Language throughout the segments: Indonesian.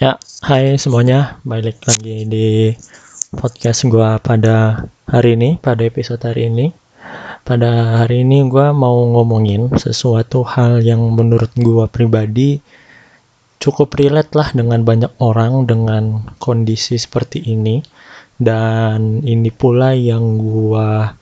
Ya, hai semuanya, balik lagi di podcast gue pada hari ini, pada episode hari ini. Pada hari ini gue mau ngomongin sesuatu hal yang menurut gue pribadi cukup relate lah dengan banyak orang dengan kondisi seperti ini. Dan ini pula yang gue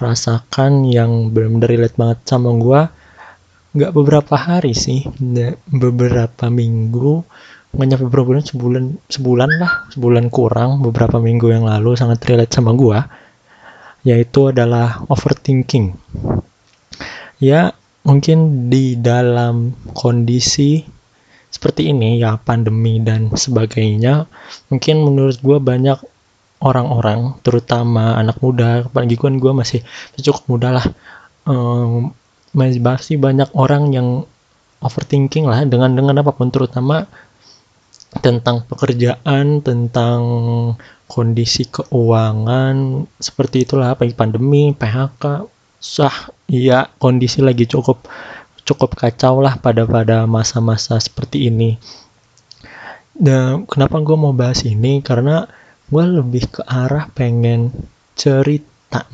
rasakan yang benar-benar relate banget sama gue. Gak beberapa hari sih, beberapa minggu nggak nyampe beberapa bulan sebulan sebulan lah sebulan kurang beberapa minggu yang lalu sangat relate sama gua yaitu adalah overthinking. Ya mungkin di dalam kondisi seperti ini ya pandemi dan sebagainya mungkin menurut gua banyak orang-orang terutama anak muda apalagi kan gua masih cukup muda lah um, masih banyak orang yang overthinking lah dengan dengan apa pun terutama tentang pekerjaan, tentang kondisi keuangan, seperti itulah apa pandemi, PHK, sah, iya kondisi lagi cukup cukup kacau lah pada pada masa-masa seperti ini. Dan kenapa gue mau bahas ini? Karena gue lebih ke arah pengen cerita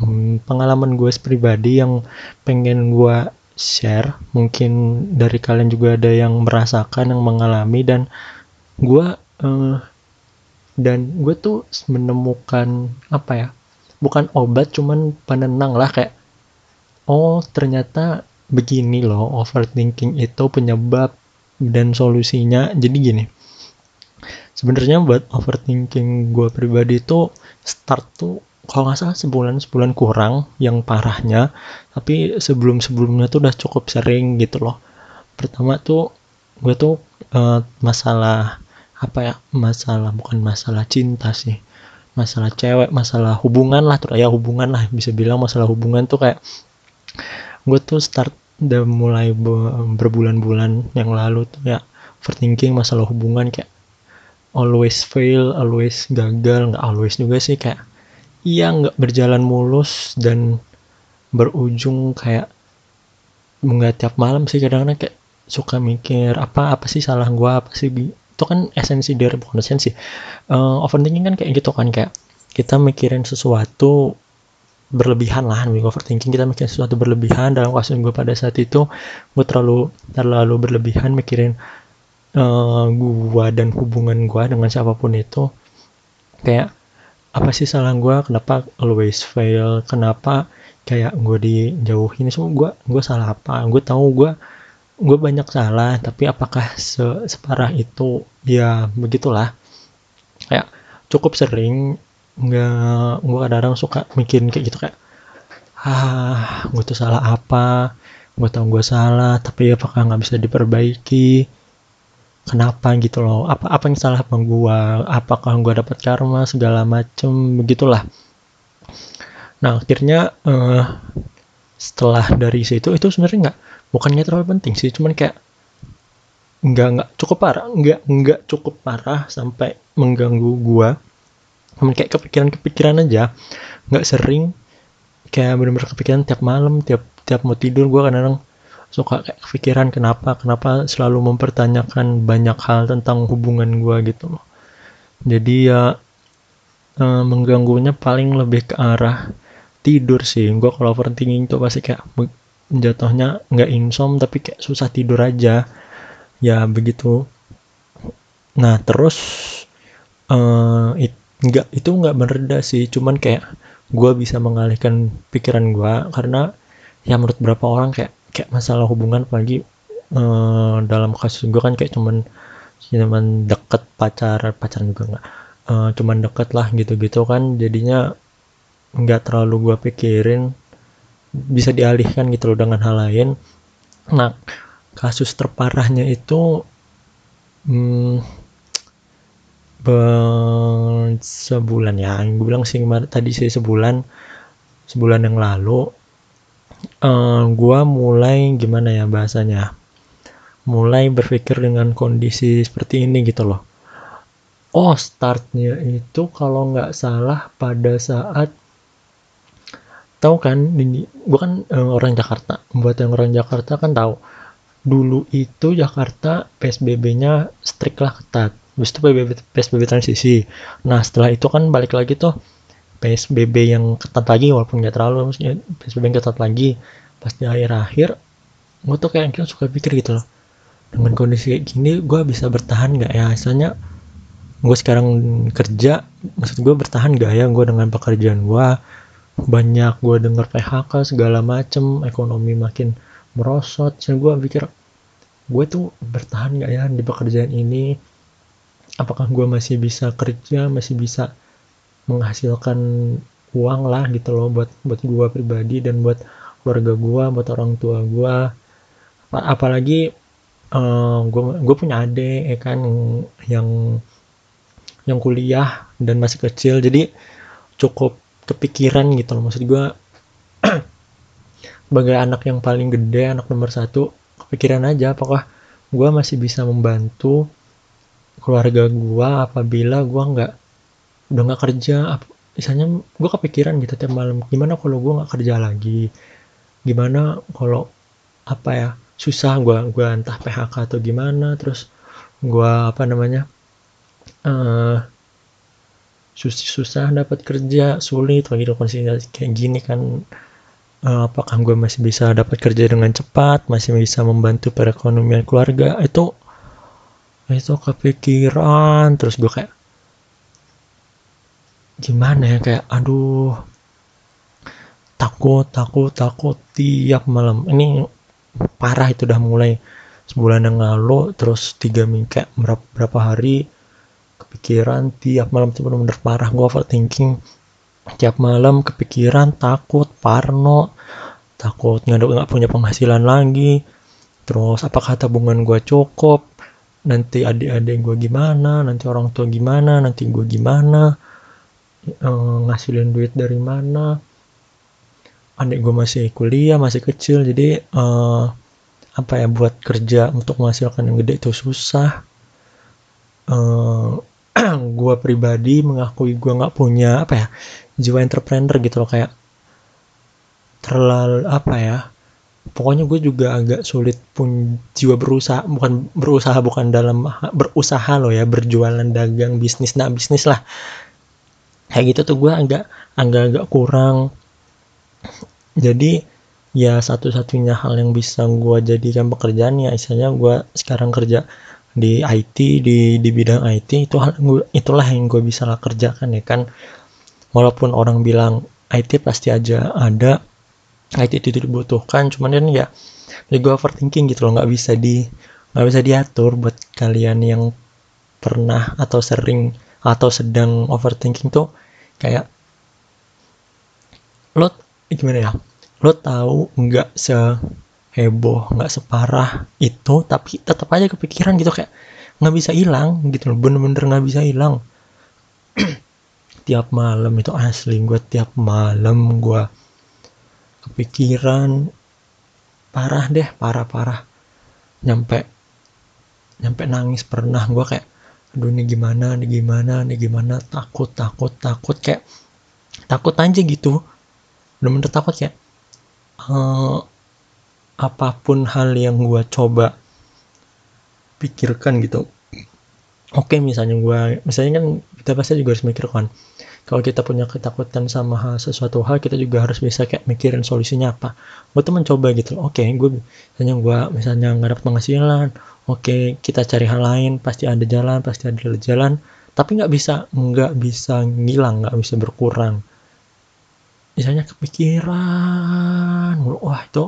pengalaman gue pribadi yang pengen gue share. Mungkin dari kalian juga ada yang merasakan, yang mengalami dan gue uh, dan gue tuh menemukan apa ya bukan obat cuman penenang lah kayak oh ternyata begini loh overthinking itu penyebab dan solusinya. Jadi gini sebenarnya buat overthinking gue pribadi itu start tuh kalau nggak salah sebulan sebulan kurang yang parahnya. Tapi sebelum sebelumnya tuh udah cukup sering gitu loh. Pertama tuh gue tuh uh, masalah apa ya? Masalah bukan masalah cinta sih. Masalah cewek masalah hubungan lah. Tuh ya hubungan lah bisa bilang masalah hubungan tuh kayak gue tuh start udah mulai berbulan-bulan yang lalu tuh ya overthinking masalah hubungan kayak always fail always gagal nggak always juga sih kayak iya nggak berjalan mulus dan berujung kayak nggak tiap malam sih kadang-kadang kayak suka mikir apa apa sih salah gue apa sih itu kan esensi dari bukan esensi uh, overthinking kan kayak gitu kan kayak kita mikirin sesuatu berlebihan lah nih overthinking kita mikirin sesuatu berlebihan. Dalam kasus gue pada saat itu gue terlalu terlalu berlebihan mikirin uh, gue dan hubungan gue dengan siapa pun itu. Kayak apa sih salah gue kenapa always fail? Kenapa kayak gue dijauhin? Semua gue gue salah apa? Gue tahu gue gue banyak salah tapi apakah se separah itu? Ya begitulah. Kayak cukup sering nggak gue kadang-kadang suka mikirin kayak gitu kayak ah gue tuh salah apa? Gue tau gue salah tapi apakah nggak bisa diperbaiki? Kenapa? Gitu loh. Apa apa yang salah sama gue apakah gue dapat karma segala macem? Begitulah. Nah akhirnya uh, setelah dari situ itu sebenarnya nggak bukannya terlalu penting sih cuman kayak nggak nggak cukup parah nggak nggak cukup parah sampai mengganggu gua. Cuman kayak kepikiran-kepikiran aja nggak sering kayak bener-bener kepikiran tiap malam tiap tiap mau tidur gua kadang-kadang suka kayak kepikiran kenapa kenapa selalu mempertanyakan banyak hal tentang hubungan gua gitu loh. Jadi ya eh, mengganggunya paling lebih ke arah tidur sih. Gua kalau overthinking tuh pasti kayak jatuhnya nggak insom tapi kayak susah tidur aja. Ya begitu. Nah terus uh, it, nggak itu nggak mereda sih. Cuman kayak gue bisa mengalihkan pikiran gue karena ya menurut beberapa orang kayak kayak masalah hubungan apalagi uh, dalam kasus gue kan kayak cuman cuman deket pacar pacaran juga nggak uh, cuman deket lah gitu-gitu kan. Jadinya nggak terlalu gue pikirin bisa dialihkan gitu loh dengan hal lain. Nah kasus terparahnya itu hmm, sebulan ya. Gue bilang sih tadi sih sebulan sebulan yang lalu uh, eh, gue mulai gimana ya bahasanya mulai berpikir dengan kondisi seperti ini gitu loh. Oh startnya itu kalau nggak salah pada saat tahu kan ini gue kan uh, orang Jakarta. Buat yang orang Jakarta kan tahu. Dulu itu Jakarta PSBB-nya strict lah ketat. Habis itu PSBB, PSBB transisi. Nah setelah itu kan balik lagi tuh PSBB yang ketat lagi walaupun nggak terlalu maksudnya PSBB yang ketat lagi. Pas di akhir-akhir gue tuh kayak suka pikir gitu loh. Dengan kondisi kayak gini gue bisa bertahan nggak ya? Misalnya gue sekarang kerja maksud gue bertahan gak ya gue dengan pekerjaan gue banyak gue denger PHK segala macem ekonomi makin merosot. Jadi gue pikir gue tuh bertahan gak ya di pekerjaan ini? Apakah gue masih bisa kerja masih bisa menghasilkan uang lah gitu loh buat buat gue pribadi dan buat keluarga gue buat orang tua gue apalagi uh, gue gue punya adik ya kan yang yang kuliah dan masih kecil. Jadi cukup kepikiran gitu loh. Maksud gue sebagai anak yang paling gede anak nomor satu kepikiran aja apakah gue masih bisa membantu keluarga gue apabila gue nggak udah nggak kerja. Misalnya gue kepikiran gitu tiap malam gimana kalau gue nggak kerja lagi? Gimana kalau apa ya susah gue gue entah PHK atau gimana terus gue apa namanya uh, susah, susah dapat kerja sulit. Lagi kondisi kayak gini kan uh, apakah gue masih bisa dapat kerja dengan cepat masih bisa membantu perekonomian keluarga? Itu itu kepikiran. Terus gue kayak gimana ya? Kayak aduh takut takut takut tiap malam. Ini parah itu udah mulai sebulan yang lalu. Terus tiga minggu kayak berapa hari kepikiran tiap malam tuh bener-bener parah. Gue overthinking. Tiap malam kepikiran takut parno takut nggak nggak punya penghasilan lagi. Terus apakah tabungan gue cukup? Nanti adik-adik gue gimana? Nanti orang tua gimana? Nanti gue gimana? E, ngasilin duit dari mana? Adik gue masih kuliah masih kecil. Jadi e, apa ya buat kerja untuk menghasilkan yang gede itu susah e, gue pribadi mengakui gue nggak punya apa ya jiwa entrepreneur gitu loh kayak terlalu apa ya pokoknya gue juga agak sulit pun jiwa berusaha bukan berusaha bukan dalam berusaha loh ya berjualan dagang bisnis nah bisnis lah. Kayak gitu tuh gue agak agak agak kurang. Jadi ya satu-satunya hal yang bisa gue jadikan pekerjaan ya istilahnya gue sekarang kerja di IT di di bidang IT itu itulah yang gue bisa kerjakan ya kan. Walaupun orang bilang IT pasti aja ada IT itu dibutuhkan cuman kan ya jadi gue overthinking gitu loh nggak bisa di nggak bisa diatur buat kalian yang pernah atau sering atau sedang overthinking tuh kayak lo gimana ya? Lo tahu nggak se heboh nggak separah itu tapi tetap aja kepikiran gitu kayak nggak bisa hilang gitu loh bener-bener nggak bisa hilang. Tiap malam itu asli gue tiap malam gue kepikiran parah deh parah parah nyampe nyampe nangis pernah gue kayak aduh ini gimana ini gimana ini gimana? Takut takut takut kayak takut aja gitu. Bener-bener takut kayak uh, apa pun hal yang gue coba pikirkan gitu. Oke misalnya gue misalnya kan kita pasti juga harus mikir kan kalau kita punya ketakutan sama hal, sesuatu hal kita juga harus bisa kayak mikirin solusinya apa. Gue tuh mencoba gitu oke gue misalnya gue misalnya nggak dapat penghasilan. Oke kita cari hal lain pasti ada jalan pasti ada jalan. Tapi nggak bisa nggak bisa ngilang nggak bisa berkurang. Misalnya kepikiran wah itu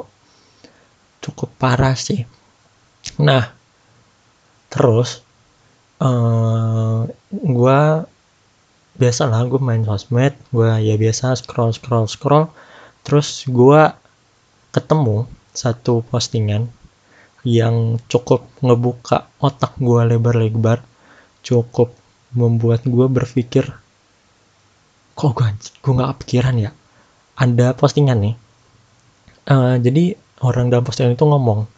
cukup parah sih. Nah terus uh, eh, gue biasa lah gue main sosmed gue ya biasa scroll scroll scroll. Terus gue ketemu satu postingan yang cukup ngebuka otak gue lebar-lebar cukup membuat gue berpikir kok gue gue nggak kepikiran ya? Ada postingan nih. Uh, jadi orang dalam postingan itu ngomong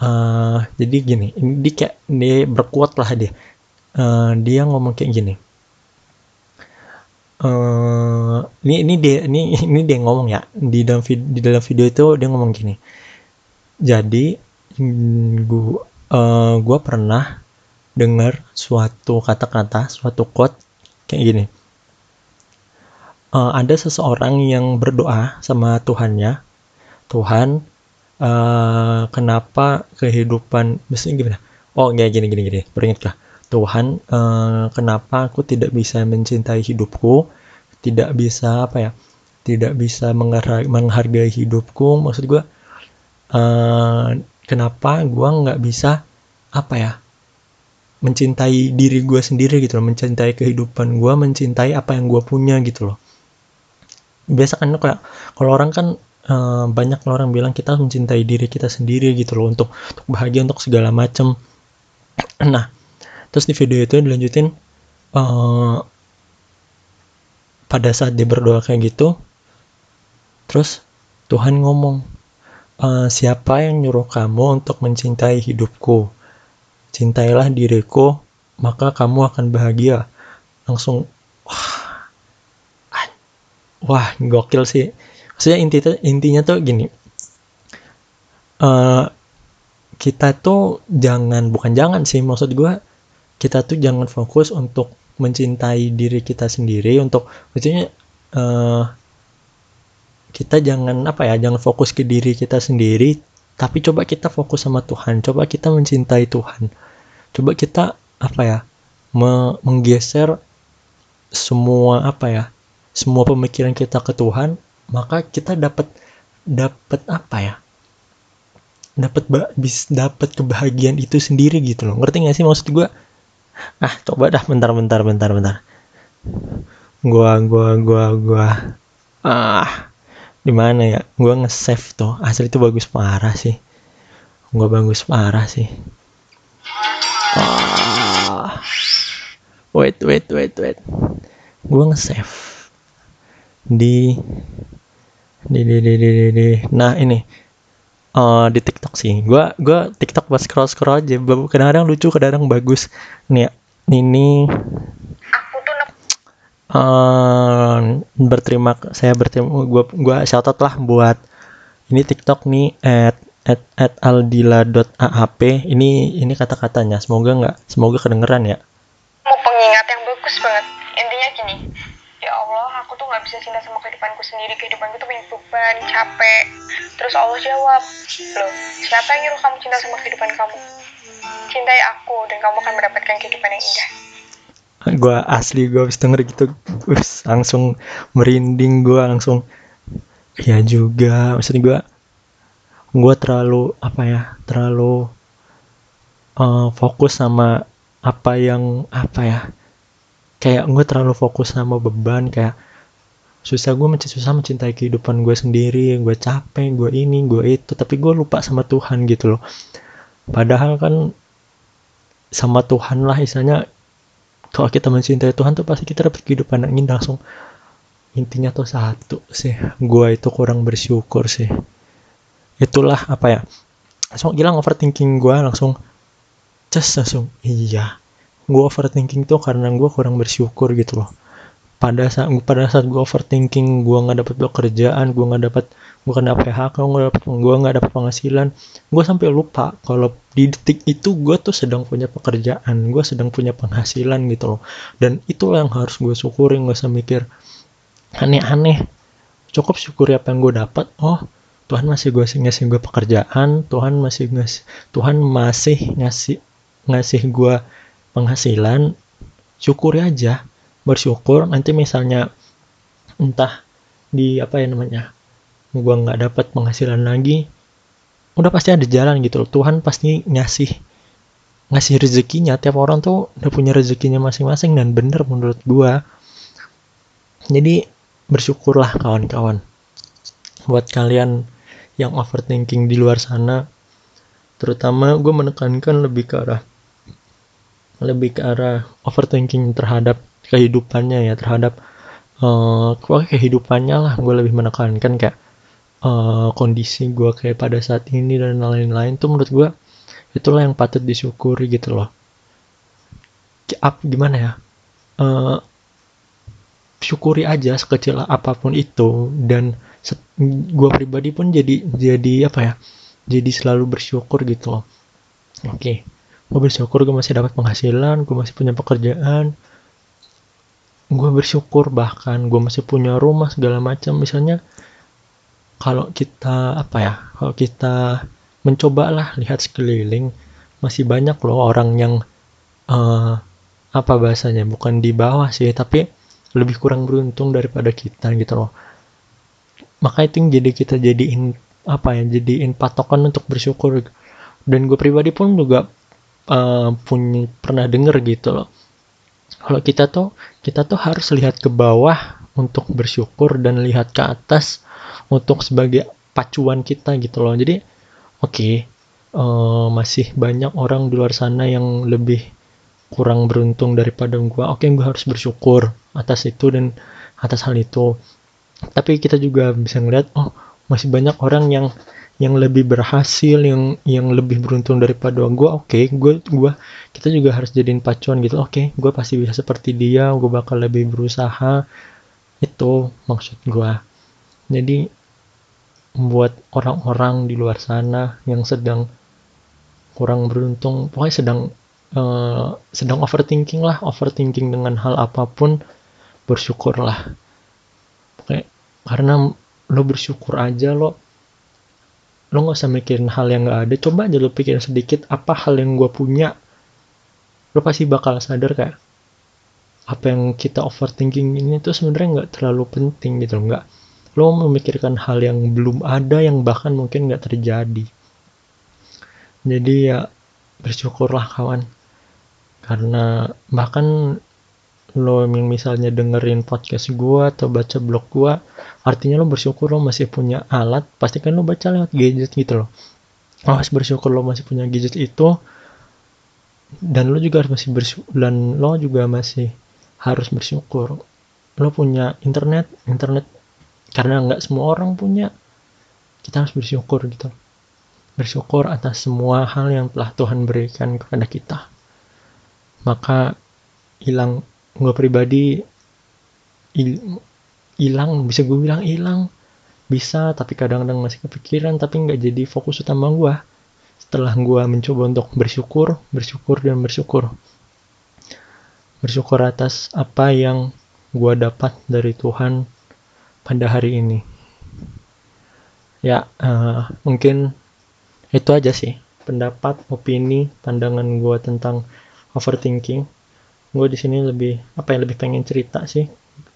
uh, jadi gini ini dia kayak dia berkuat lah dia. Uh, dia ngomong kayak gini. Uh, ini ini dia ini ini dia ngomong ya. Di dalam di dalam video itu dia ngomong gini. Jadi gua uh, gua pernah dengar suatu kata-kata suatu quote kayak gini. Uh, ada seseorang yang berdoa sama Tuhannya. Tuhan uh, kenapa kehidupan mesti gimana? Oh nggak gini gini gini beringatkah Tuhan uh, kenapa aku tidak bisa mencintai hidupku? Tidak bisa apa ya? Tidak bisa menghargai hidupku maksud gue uh, kenapa gue nggak bisa apa ya? Mencintai diri gue sendiri gitu loh mencintai kehidupan gue mencintai apa yang gue punya gitu loh. Biasa kan kayak kalau orang kan uh, banyak orang bilang kita mencintai diri kita sendiri gitu loh untuk untuk bahagia untuk segala macem nah terus di video itu dilanjutin uh, pada saat dia berdoa kayak gitu terus Tuhan ngomong e, siapa yang nyuruh kamu untuk mencintai hidupku? Cintailah diriku maka kamu akan bahagia. Langsung wah wah gokil sih maksudnya intinya intinya tuh gini. Uh, kita tuh jangan bukan jangan sih maksud gue kita tuh jangan fokus untuk mencintai diri kita sendiri untuk maksudnya uh, kita jangan apa ya jangan fokus ke diri kita sendiri tapi coba kita fokus sama Tuhan coba kita mencintai Tuhan. Coba kita apa ya me menggeser semua apa ya semua pemikiran kita ke Tuhan maka kita dapat dapat apa ya? Dapat bis dapat kebahagiaan itu sendiri gitu loh. Ngerti gak sih maksud gue ah coba dah bentar bentar bentar bentar. Gua gua gua gua. Ah di mana ya? Gua nge-save tuh asli itu bagus parah sih. Gua bagus parah sih. Ah. Wait wait wait wait. Gua nge-save di di di di di, di, di. nah ini uh, di TikTok sih. Gua gua TikTok pas scroll scroll aja. Kadang-kadang lucu, kadang-kadang bagus. Nih ya, ini uh, berterima saya berterima gua gua shoutout lah buat ini TikTok nih at at at aldila.ahp ini ini kata-katanya semoga nggak semoga kedengeran ya mau pengingat yang bagus banget nggak bisa cinta sama kehidupanku sendiri. Kehidupanku tuh banyak beban capek. Terus Allah jawab loh siapa yang nyuruh kamu cinta sama kehidupan kamu? Cintai aku dan kamu akan mendapatkan kehidupan yang indah. Gue asli gue habis denger gitu us langsung merinding gue langsung ya juga. Maksudnya gue gue terlalu apa ya terlalu uh, fokus sama apa yang apa ya kayak gue terlalu fokus sama beban kayak susah gue susah mencintai kehidupan gue sendiri gue capek gue ini gue itu tapi gue lupa sama Tuhan gitu loh. Padahal kan sama Tuhan lah istilahnya kalau kita mencintai Tuhan tuh pasti kita dapat kehidupan yang indah. Langsung intinya tuh satu sih gue itu kurang bersyukur sih. Itulah apa ya langsung hilang overthinking gue langsung just langsung iya. Gue overthinking tuh karena gue kurang bersyukur gitu loh pada saat pada saat gue overthinking gue nggak dapat pekerjaan gue nggak dapat bukan dapet PHK gue dapat gue nggak dapat penghasilan gue sampai lupa kalau di detik itu gue tuh sedang punya pekerjaan gue sedang punya penghasilan gitu loh. Dan itulah yang harus gue syukuri gak usah mikir aneh-aneh. Cukup syukuri apa yang gue dapat oh Tuhan masih gue ngasih gue pekerjaan Tuhan masih ngasih Tuhan masih ngasih ngasih gue penghasilan. Syukuri aja bersyukur nanti misalnya entah di apa ya namanya gua nggak dapat penghasilan lagi udah pasti ada jalan gitu loh. Tuhan pasti ngasih ngasih rezekinya. Tiap orang tuh udah punya rezekinya masing-masing dan bener menurut gua. Jadi bersyukurlah kawan-kawan buat kalian yang overthinking di luar sana. Terutama gue menekankan lebih ke arah lebih ke arah overthinking terhadap kehidupannya ya terhadap uh, kehidupannya lah. Gue lebih menekankan kayak uh, kondisi gue kayak pada saat ini dan lain-lain tuh menurut gue itulah yang patut disyukuri gitu loh. Up, gimana ya? Uh, syukuri aja sekecil apa pun itu dan gue pribadi pun jadi jadi apa ya? Jadi selalu bersyukur gitu loh. Oke okay gue bersyukur gue masih dapat penghasilan gue masih punya pekerjaan gue bersyukur bahkan gue masih punya rumah segala macam. Misalnya kalau kita apa ya kalau kita mencoba lah lihat sekeliling masih banyak loh orang yang uh, apa bahasanya bukan di bawah sih tapi lebih kurang beruntung daripada kita gitu loh. Maka itu jadi kita jadiin apa ya jadiin patokan untuk bersyukur. Dan gue pribadi pun juga uh, punya pernah denger gitu loh kalau kita tuh kita tuh harus lihat ke bawah untuk bersyukur dan lihat ke atas untuk sebagai pacuan kita gitu loh. Jadi oke okay, uh, eh, masih banyak orang di luar sana yang lebih kurang beruntung daripada gue oke okay, gue harus bersyukur atas itu dan atas hal itu. Tapi kita juga bisa ngeliat oh masih banyak orang yang yang lebih berhasil yang yang lebih beruntung daripada gue oke okay, gue gue kita juga harus jadiin pacuan gitu oke okay, gue pasti bisa seperti dia gue bakal lebih berusaha itu maksud gue jadi buat orang-orang di luar sana yang sedang kurang beruntung pokoknya sedang uh, sedang overthinking lah overthinking dengan hal apa pun bersyukurlah. Oke, karena lo bersyukur aja lo lo nggak usah mikirin hal yang nggak ada. Coba aja lo pikirin sedikit apa hal yang gue punya? Lo pasti bakal sadar kayak apa yang kita overthinking ini tuh sebenarnya nggak terlalu penting gitu nggak lo memikirkan hal yang belum ada yang bahkan mungkin nggak terjadi. Jadi ya bersyukurlah kawan. Karena bahkan lo yang misalnya dengerin podcast gue atau baca blog gue artinya lo bersyukur lo masih punya alat pasti kan lo baca lewat gadget gitu loh. Lo harus bersyukur lo masih punya gadget itu dan lo juga harus masih bersyukur dan lo juga masih harus bersyukur lo punya internet internet karena nggak semua orang punya. Kita harus bersyukur gitu. Bersyukur atas semua hal yang telah Tuhan berikan kepada kita. Maka hilang gue pribadi hilang bisa gue bilang hilang. Bisa tapi kadang-kadang masih kepikiran tapi nggak jadi fokus utama gue setelah gue mencoba untuk bersyukur bersyukur dan bersyukur. Bersyukur atas apa yang gue dapat dari Tuhan pada hari ini. Ya uh, mungkin itu aja sih pendapat opini pandangan gue tentang overthinking gue di sini lebih apa ya lebih pengen cerita sih.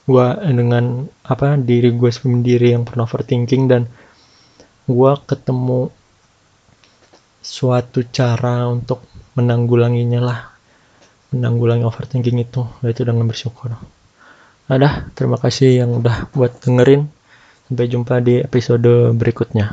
Gue dengan apa diri gue sendiri yang pernah overthinking dan gue ketemu suatu cara untuk menanggulanginya lah. Menanggulangi overthinking itu yaitu dengan bersyukur. Ada terima kasih yang udah buat dengerin. Sampai jumpa di episode berikutnya